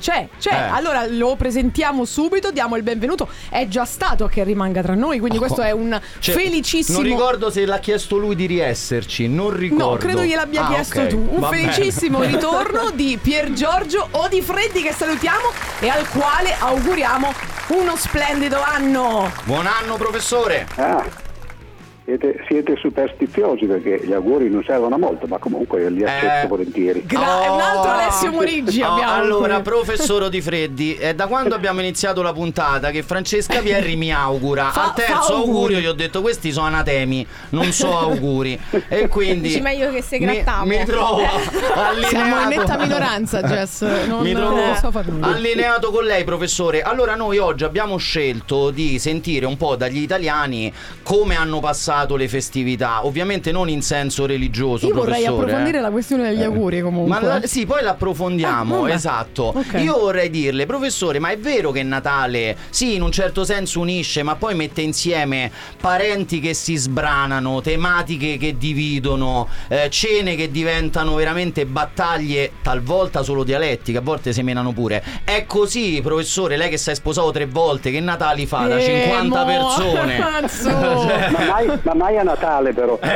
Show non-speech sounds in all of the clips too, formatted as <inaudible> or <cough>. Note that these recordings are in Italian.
c'è, c'è. Eh. Allora lo presentiamo subito, diamo il benvenuto. È già stato che rimanga tra noi, quindi questo è un Cioè, felicissimo. Non ricordo se l'ha chiesto lui di riesserci, non ricordo. No, credo gliel'abbia Ah, chiesto ok. tu. Un Va bene. felicissimo <laughs> ritorno di Pier Giorgio Odifreddi che salutiamo e al quale auguriamo uno splendido anno. Buon anno, professore. Ah, siete, siete superstiziosi perché gli auguri non servono molto, ma comunque li accetto Eh. volentieri. Gra- è un altro Alessio Moriggi Oh, abbiamo. allora, professor Odifreddi, è da quando abbiamo iniziato la puntata che Francesca Pierri mi augura. Fa- Al terzo auguri. augurio gli ho detto questi sono anatemi, non so auguri. E quindi Dici meglio che se mi, grattavo. mi trovo <laughs> allineato. Siamo in netta minoranza, Jess. <laughs> Non, Mi trovo non so allineato con lei, professore. Allora, noi oggi abbiamo scelto di sentire un po' dagli italiani come hanno passato le festività. Ovviamente non in senso religioso. Io vorrei professore, approfondire eh. la questione degli auguri comunque. Ma la- sì, poi l'approfondiamo, Ah, esatto. Ok. Io vorrei dirle, professore, ma è vero che Natale, sì, in un certo senso unisce, ma poi mette insieme parenti che si sbranano, tematiche che dividono, eh, cene che diventano veramente battaglie, talvolta solo dialettiche, a volte semenano pure. È così, professore, lei che si è sposato tre volte, che Natali fa da Eh, 50 mo- persone? <laughs> Cazzo. <laughs> Ma mai, ma mai a Natale però. <laughs>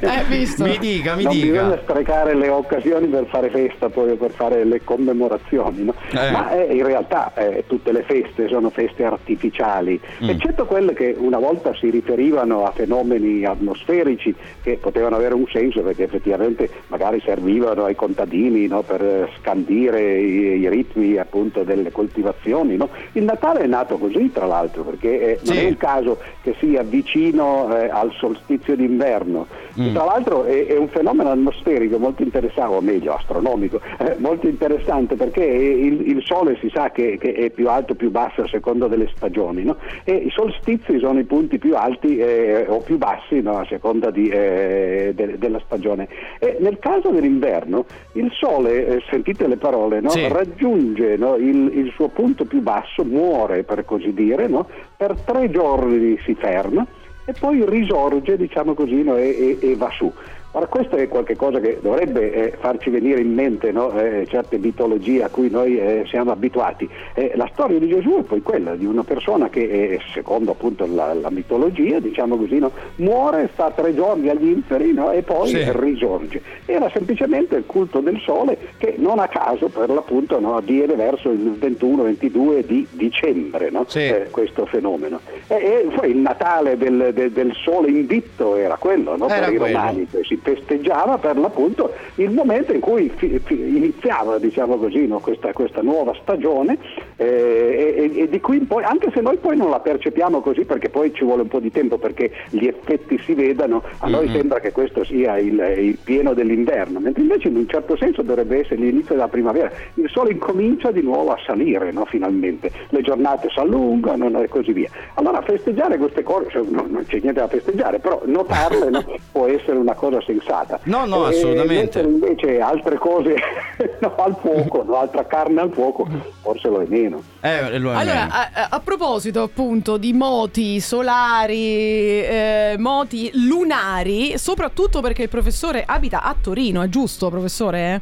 Eh, visto. Mi dica, mi non dica. bisogna sprecare le occasioni per fare festa poi per fare le commemorazioni, no? Eh. ma eh, in realtà eh, tutte le feste sono feste artificiali, Mm. eccetto quelle che una volta si riferivano a fenomeni atmosferici che potevano avere un senso perché effettivamente magari servivano ai contadini no? per eh, scandire i, i ritmi appunto delle coltivazioni. no? Il Natale è nato così tra l'altro perché eh, non Sì. è un caso che sia vicino eh, al solstizio d'inverno. Mm. Tra l'altro è, è un fenomeno atmosferico molto interessante, o meglio astronomico, molto interessante perché il, il Sole si sa che, che è più alto o più basso a seconda delle stagioni no? e i solstizi sono i punti più alti eh, o più bassi no? a seconda di, eh, de- della stagione. E nel caso dell'inverno il Sole, eh, sentite le parole, no? Sì. raggiunge no, il, il suo punto più basso, muore per così dire, no? per tre giorni si ferma e poi risorge, diciamo così, no, e, e- e va su. Ora questo è qualcosa che dovrebbe eh, farci venire in mente no, eh, certe mitologie a cui noi eh, siamo abituati. Eh, la storia di Gesù è poi quella di una persona che, eh, secondo appunto la, la mitologia, diciamo così, no, muore, sta tre giorni agli inferi no, e poi Sì. risorge. Era semplicemente il culto del sole che non a caso per l'appunto no, avviene verso il 21-22 di dicembre, no? Sì. Eh, questo fenomeno. E, e poi il Natale del, del- del sole invitto era quello no? Era per i quello. romani, che si festeggiava per l'appunto il momento in cui fi- fi- iniziava diciamo così, no? questa, questa nuova stagione e, e- e di qui in poi, anche se noi poi non la percepiamo così perché poi ci vuole un po' di tempo perché gli effetti si vedano, a noi Mhm. sembra che questo sia il, il pieno dell'inverno, mentre invece in un certo senso dovrebbe essere l'inizio della primavera. Il sole incomincia di nuovo a salire, no? finalmente, le giornate si allungano no? e così via. Allora festeggiare queste cose, cioè, no, non c'è niente da festeggiare, però notarle no? <laughs> può essere una cosa sensata. No, no, E assolutamente. mettere invece altre cose <laughs> no, al fuoco, no? altra carne al fuoco, forse lo è meno. Eh, lo è Allora, meno. a, a- a proposito appunto di moti solari, eh, moti lunari, soprattutto perché il professore abita a Torino, è giusto professore?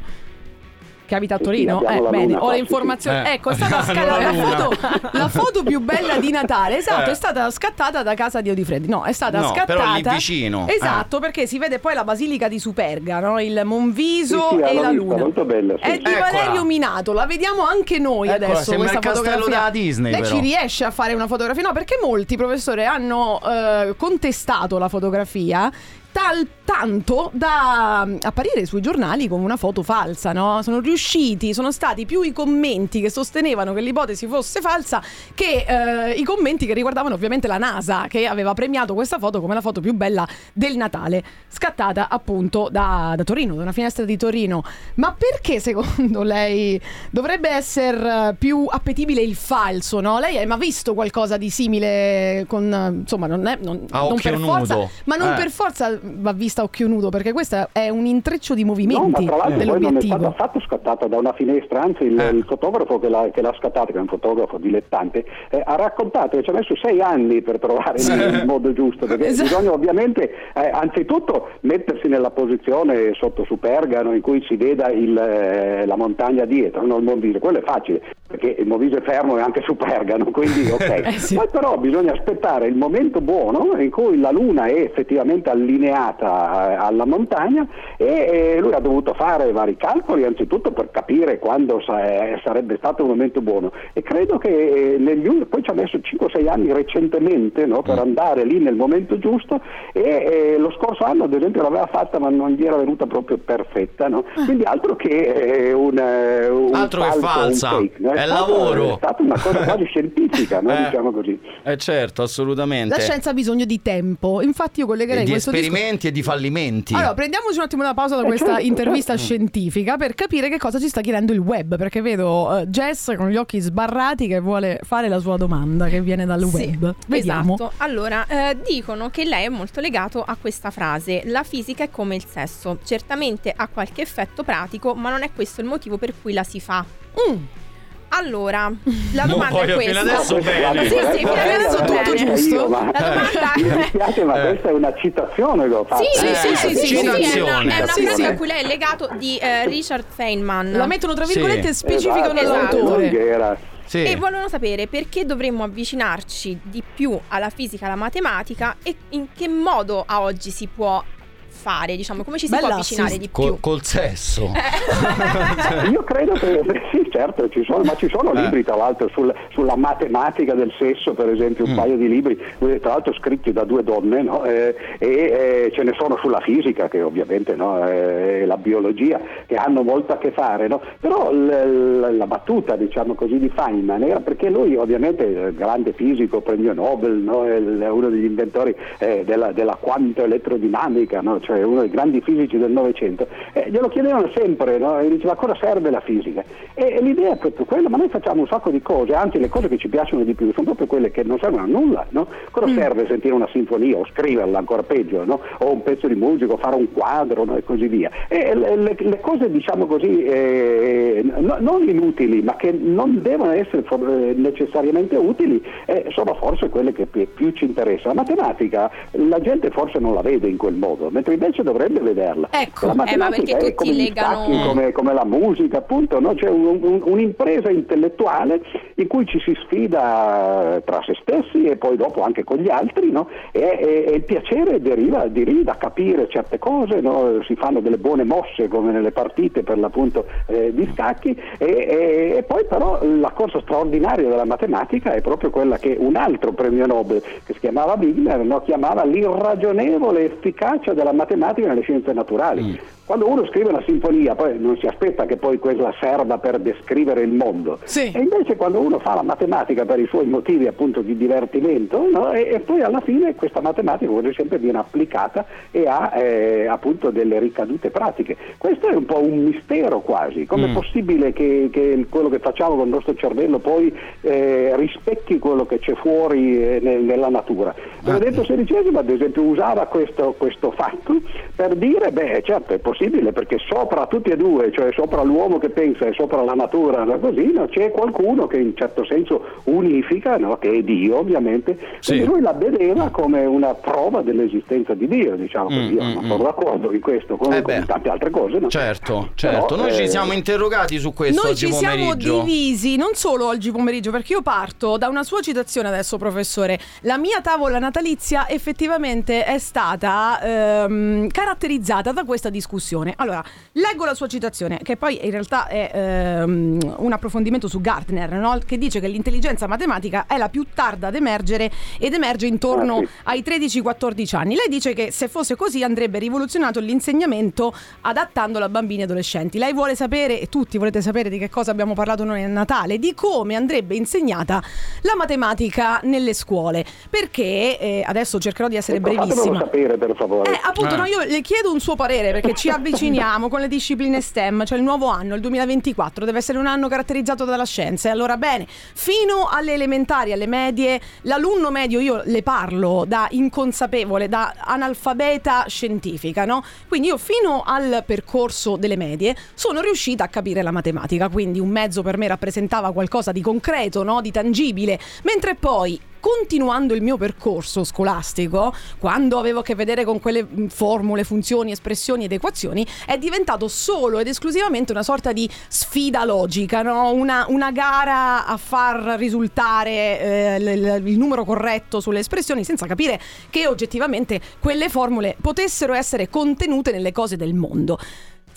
Che abita a Sì, sì, Torino? abbiamo eh, bene, luna ho le sì, informazioni. sì. Ecco, è stata Eh. <laughs> scattata La foto, la foto più bella di Natale. Esatto, Eh. è stata scattata da casa di Odifreddi. No, è stata No, scattata. però lì vicino. Esatto, perché si vede poi la basilica di Superga, no? il Monviso Sì, sì, e la vista, luna. molto bella, sì. È di Eccola. Valerio Minato, la vediamo anche noi Eccola, adesso sembra questa il castello fotografia. della Disney, Lei però. ci riesce a fare una fotografia? No, perché molti professori hanno eh, contestato la fotografia tal tanto da mm, apparire sui giornali come una foto falsa, no? Sono riusciti, sono stati più i commenti che sostenevano che l'ipotesi fosse falsa che eh, i commenti che riguardavano ovviamente la NASA che aveva premiato questa foto come la foto più bella del Natale, scattata appunto da, da Torino, da una finestra di Torino. Ma perché secondo <laughs> lei dovrebbe essere più appetibile il falso, no? Lei ha mai visto qualcosa di simile con, insomma, non è non, A non per forza, nudo. ma non Eh. per forza va vista a occhio nudo, perché questo è un intreccio di No, ma movimenti tra l'altro poi non è dell'obiettivo. stata affatto scattata da una finestra, anzi il, Eh. il fotografo che l'ha, che l'ha scattata, che è un fotografo dilettante, eh, ha raccontato che ci ha messo sei anni per trovare il, il modo giusto, perché Esatto. bisogna ovviamente eh, anzitutto mettersi nella posizione sotto Supergano in cui si veda il, eh, la montagna dietro, non il Monviso, quello è facile, perché il Monviso è fermo e anche su Pergano, <laughs> quindi ok. Eh sì. Poi però bisogna aspettare il momento buono in cui la Luna è effettivamente allineata eh, alla montagna e lui ha dovuto fare vari calcoli anzitutto per capire quando eh, sarebbe stato un momento buono e credo che eh, negli ul- poi ci ha messo 5-6 anni recentemente no, per andare lì nel momento giusto e lo scorso anno ad esempio l'aveva fatta ma non gli era venuta proprio perfetta no? quindi altro che un, un Altro che falso, un falsa. fake, no? È stato- lavoro. è stata una cosa quasi scientifica no? <laughs> Eh. diciamo così Eh certo, assolutamente. La scienza ha bisogno di tempo, infatti io collegherei questo discorso... esperimenti e di fallimenti. Allora, prendiamoci un attimo una pausa da questa certo, intervista scientifica per capire che cosa ci sta chiedendo il web, perché vedo eh, Jess con gli occhi sbarrati che vuole fare la sua domanda che viene dal Sì, web. Vediamo. Esatto. Allora, eh, dicono che lei è molto legato a questa frase: la fisica è come il sesso. Certamente ha qualche effetto pratico, ma non è questo il motivo per cui la si fa. Mm. Allora, la domanda poi è fino questa. adesso bene. Sì, sì, fino adesso tutto bene. giusto. La domanda Mi dispiace, ma Eh. questa è una citazione che ho fatto. Sì, Eh, sì, sì, sì, sì, sì, è una, citazione. è una frase sì. a cui lei è legato di eh, Richard Feynman. La mettono tra virgolette Sì. e specificano Esatto, l'autore. lui che era- Sì. E vogliono sapere perché dovremmo avvicinarci di più alla fisica e alla matematica e in che modo a oggi si può fare, diciamo, come ci si Bella può avvicinare assist- di più. Col, col sesso. <laughs> Io credo che sì, certo, ci sono, ma ci sono Eh. libri tra l'altro sul- sulla matematica del sesso, per esempio, un Mm. paio di libri, eh, tra l'altro scritti da due donne, no? Eh, e eh, ce ne sono sulla fisica, che ovviamente no? eh, la biologia, che hanno molto a che fare, no? Però l- l- la battuta, diciamo così, di Feynman era perché lui ovviamente è grande fisico, premio Nobel, no? uno degli inventori eh, della, della quanto elettrodinamica, no? Cioè uno dei grandi fisici del Novecento, eh, glielo chiedevano sempre, no? e diceva a cosa serve la fisica? E, e l'idea è proprio quella, ma noi facciamo un sacco di cose, anzi le cose che ci piacciono di più sono proprio quelle che non servono a nulla, no? cosa serve sentire una sinfonia o scriverla ancora peggio, no? o un pezzo di musica, o fare un quadro no? e così via. E le, le- le cose diciamo così eh, no- non inutili, ma che non devono essere eh, necessariamente utili, eh, sono forse quelle che pi- più ci interessano. La matematica la gente forse non la vede in quel modo, mentre invece dovrebbe vederla. Ecco. La Eh, ma perché come legano- stacchi, come, come la musica, appunto, no? c'è un- un- un'impresa intellettuale in cui ci si sfida tra se stessi e poi dopo anche con gli altri, no? e, e- e il piacere deriva, deriva da capire certe cose, no? si fanno delle buone mosse come nelle partite per l'appunto eh, di scacchi e, e- e poi però la cosa straordinaria della matematica è proprio quella che un altro premio Nobel che si chiamava Wigner no? chiamava l'irragionevole efficacia della matematica nelle scienze naturali. Quando uno scrive una sinfonia poi non si aspetta che poi quella serva per descrivere il mondo. Sì. E invece quando uno fa la matematica per i suoi motivi appunto di divertimento, no? e, e poi alla fine questa matematica quasi sempre viene applicata e ha eh, appunto delle ricadute pratiche. Questo è un po' un mistero quasi. Com'è Mm. possibile che, che quello che facciamo con il nostro cervello poi eh, rispecchi quello che c'è fuori eh, nel- nella natura? Benedetto XVI ad esempio usava questo, questo fatto per dire, beh certo è possibile perché sopra tutti e due, cioè sopra l'uomo che pensa e sopra la natura, no? così, no? c'è qualcuno che in certo senso unifica, no? che è Dio ovviamente, Sì. quindi lui la vedeva come una prova dell'esistenza di Dio, diciamo così, Mm, io mm, non mm. sono d'accordo in questo, come Eh con tante altre cose. no? Certo, certo. Però, Noi ci eh, siamo interrogati su questo Noi oggi ci siamo pomeriggio. divisi, non solo oggi pomeriggio, perché io parto da una sua citazione adesso, professore. La mia tavola natalizia effettivamente è stata ehm, caratterizzata da questa discussione. Allora, leggo la sua citazione, che poi in realtà è ehm, un approfondimento su Gardner, no? che dice che l'intelligenza matematica è la più tarda ad emergere ed emerge intorno Ah, ai 13-14 anni. Lei dice che se fosse così andrebbe rivoluzionato l'insegnamento adattandolo a bambini e adolescenti. Lei vuole sapere, e tutti volete sapere di che cosa abbiamo parlato noi a Natale, di come andrebbe insegnata la matematica nelle scuole. Perché, eh, adesso cercherò di essere Ecco, brevissima. sapere per favore. Eh, appunto, Eh. no, io le chiedo un suo parere perché ci ha <laughs> avviciniamo con le discipline STEM, cioè il nuovo anno, il 2024, deve essere un anno caratterizzato dalla scienza. E allora bene, fino alle elementari, alle medie, l'alunno medio io le parlo da inconsapevole, da analfabeta scientifica, no? Quindi io fino al percorso delle medie sono riuscita a capire la matematica, quindi un mezzo per me rappresentava qualcosa di concreto, no? di tangibile, mentre poi continuando il mio percorso scolastico, quando avevo a che vedere con quelle mh, formule, funzioni, espressioni ed equazioni, è diventato solo ed esclusivamente una sorta di sfida logica, no? una, una gara a far risultare eh, l- l- il numero corretto sulle espressioni senza capire che oggettivamente quelle formule potessero essere contenute nelle cose del mondo.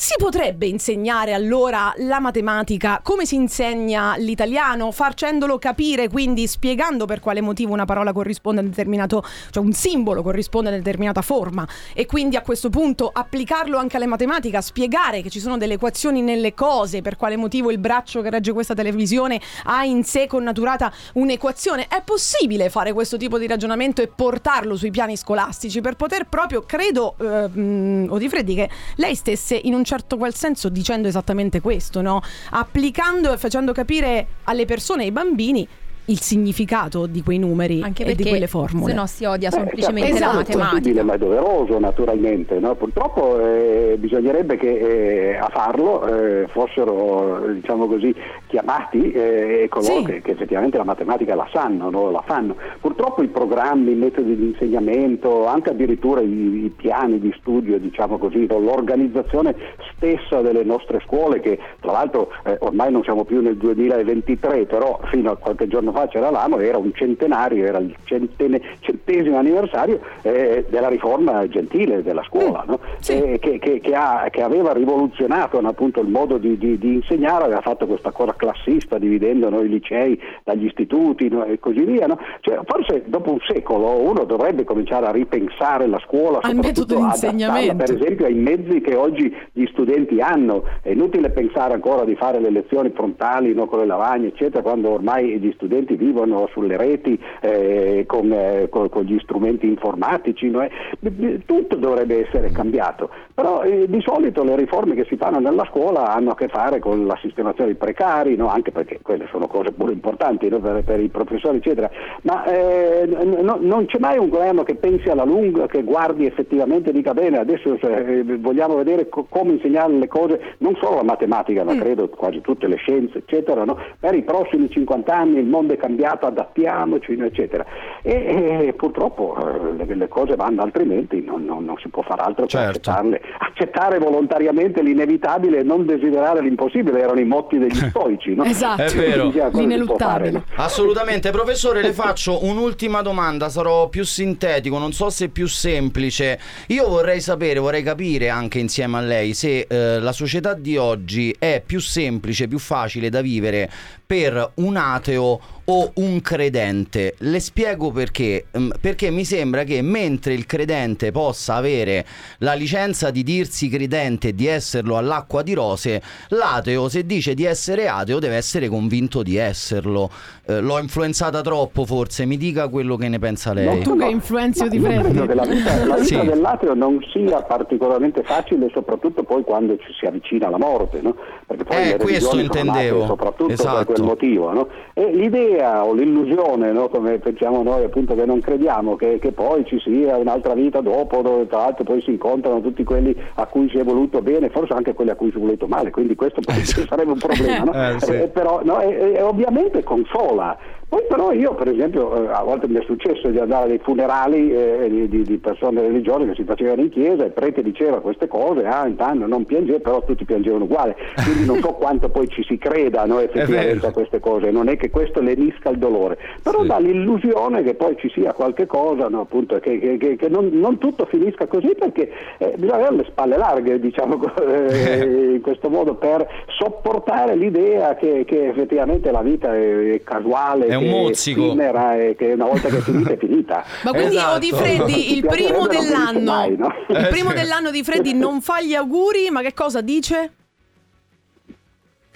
Si potrebbe insegnare allora la matematica come si insegna l'italiano, facendolo capire, quindi spiegando per quale motivo una parola corrisponde a determinato, cioè un simbolo corrisponde a determinata forma e quindi a questo punto applicarlo anche alle matematica, spiegare che ci sono delle equazioni nelle cose, per quale motivo il braccio che regge questa televisione ha in sé connaturata un'equazione. È possibile fare questo tipo di ragionamento e portarlo sui piani scolastici per poter proprio, credo, eh, Odifreddi, che lei stesse in un certo qual senso dicendo esattamente questo, no? Applicando e facendo capire alle persone, ai bambini, il significato di quei numeri Anche e di quelle formule. se no si odia semplicemente certo, la è matematica. possibile, ma è doveroso naturalmente. no? Purtroppo eh, bisognerebbe che eh, a farlo eh, fossero diciamo così, chiamati eh, coloro Sì. che, che effettivamente la matematica la sanno, no? la fanno. Purtroppo i programmi, i metodi di insegnamento, anche addirittura i, i piani di studio, diciamo così, no? l'organizzazione stessa delle nostre scuole, che tra l'altro eh, ormai non siamo più nel 2023, però fino a qualche giorno fa c'eravamo, era un centenario, era il centene- centesimo anniversario eh, della riforma gentile della scuola, no? sì. Eh, che, che- che ha- che aveva rivoluzionato no, appunto il modo di, di- di insegnare, aveva fatto questa cosa classista dividendo no, i licei dagli istituti e così via. no? Cioè, forse dopo un secolo uno dovrebbe cominciare a ripensare la scuola, Al metodo di insegnamento. per esempio ai mezzi che oggi gli studenti hanno. È inutile pensare ancora di fare le lezioni frontali no, con le lavagne, eccetera, quando ormai gli studenti vivono sulle reti eh, con, eh, con- con gli strumenti informatici. no? Eh, Tutto dovrebbe essere cambiato, però eh, di solito le riforme che si fanno nella scuola hanno a che fare con la sistemazione dei precari, no? anche perché quelle sono cose pure importanti no? per, per i professori, eccetera. Ma eh, no- non c'è mai un governo che pensi alla lunga, che guardi effettivamente e dica bene, adesso eh, vogliamo vedere co- come insegnare le cose, non solo la matematica, ma credo quasi tutte le scienze, eccetera, no? per i prossimi 50 anni il mondo è cambiato, adattiamoci, eccetera. E, e purtroppo eh, le, le cose vanno altrimenti, non, non- non si può fare altro che Certo. accettarle. Accettare volontariamente l'inevitabile e non desiderare l'impossibile erano i motti degli <laughs> stoici. No? Esatto. È vero. L'ineluttabile. fare, no? Assolutamente, professore, le faccio un'ultima domanda, sarò più sintetico, non so se più semplice. Io vorrei sapere, vorrei capire anche insieme a lei se eh, la società di oggi è più semplice, più facile da vivere per un ateo o un credente. Le spiego perché. Mm, Perché mi sembra che mentre il credente possa avere la licenza di dirsi credente e di esserlo all'acqua di rose, l'ateo se dice di essere ateo deve essere convinto di esserlo. Eh, l'ho influenzata troppo forse, mi dica quello che ne pensa lei. Tu che influenzi di io freddi. credo che la vita, la vita Sì. dell'ateo non sia particolarmente facile, soprattutto poi quando ci si avvicina alla morte, no? Perché poi Eh, le questo intendevo. soprattutto Esatto. per quel motivo, no? E l'idea o l'illusione, no? come pensiamo noi appunto che non crediamo, che, che poi ci sia un'altra vita dopo, dove tra l'altro poi si incontrano tutti quelli a cui si è voluto bene, forse anche quelli a cui si è voluto male, quindi questo <laughs> sarebbe un problema, no? Eh, sì. Eh, però no, e- e ovviamente consola. Poi però io per esempio eh, a volte mi è successo di andare a dei funerali eh, di, di- di persone religiose che si facevano in chiesa e il prete diceva queste cose, ah intanto non piangere, però tutti piangevano uguale, quindi non so quanto poi ci si creda no, <laughs> effettivamente a queste cose, non è che questo lenisca il dolore, però Sì. dà l'illusione che poi ci sia qualche cosa, no, appunto, che, che- che- che non, non tutto finisca così perché eh, bisogna avere le spalle larghe, diciamo <laughs> eh, in questo modo, per sopportare l'idea che, che effettivamente la vita è, è casuale, È un che mozzico. e che una volta che è finita è finita. <laughs> Ma quindi Esatto. o di Freddi il primo dell'anno, mai, no? il Eh, primo sì. dell'anno di Freddi non fa gli auguri, ma che cosa dice?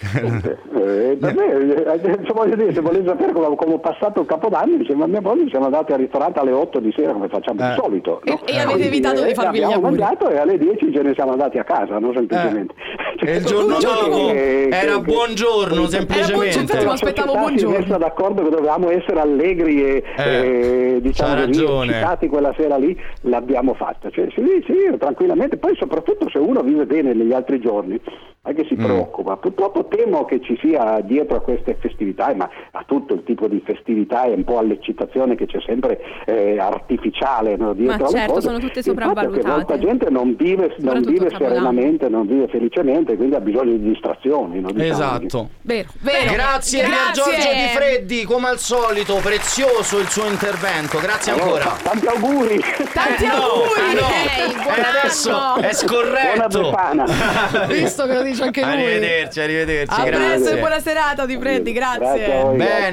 <laughs> Eh, per me, eh, voglio dire, se volete sapere come, come ho passato il capodanno, insieme a mia moglie siamo andati al ristorante alle 8 di sera come facciamo Eh. di solito. no? E- e avete evitato di eh, farvi gli abbiamo auguri. mangiato e alle 10 ce ne siamo andati a casa, no? semplicemente. <laughs> Cioè, E il giorno Buongiorno. dopo che- era che- buongiorno che- semplicemente. mi la aspettavo buongiorno. messa d'accordo che dovevamo essere allegri e, Eh, e, diciamo così, quella sera lì, l'abbiamo fatta. Cioè, sì, sì, tranquillamente. Poi soprattutto se uno vive bene negli altri giorni, non è che si Mm. preoccupa. Purtroppo temo che ci sia dietro a queste festività, ma a tutto il tipo di festività e un po' all'eccitazione che c'è sempre eh, artificiale no, dietro Ma alle certo, cose. sono tutte sopravvalutate. molta gente non vive, non vive serenamente, non vive felicemente, quindi ha bisogno di distrazioni. no, diciamo. Esatto. Vero, vero. Grazie, Grazie. Giorgio Di Freddi, come al solito, prezioso il suo intervento. Grazie Allora, ancora. tanti auguri! Tanti Eh, no, auguri. ah, no. Buon Eh, adesso anno. è Buona scorretto. Befana! Visto che lo dice anche lui. Arrivederci, arrivederci. A presto grazie. e buona serata di Freddi, Grazie voi, Bene.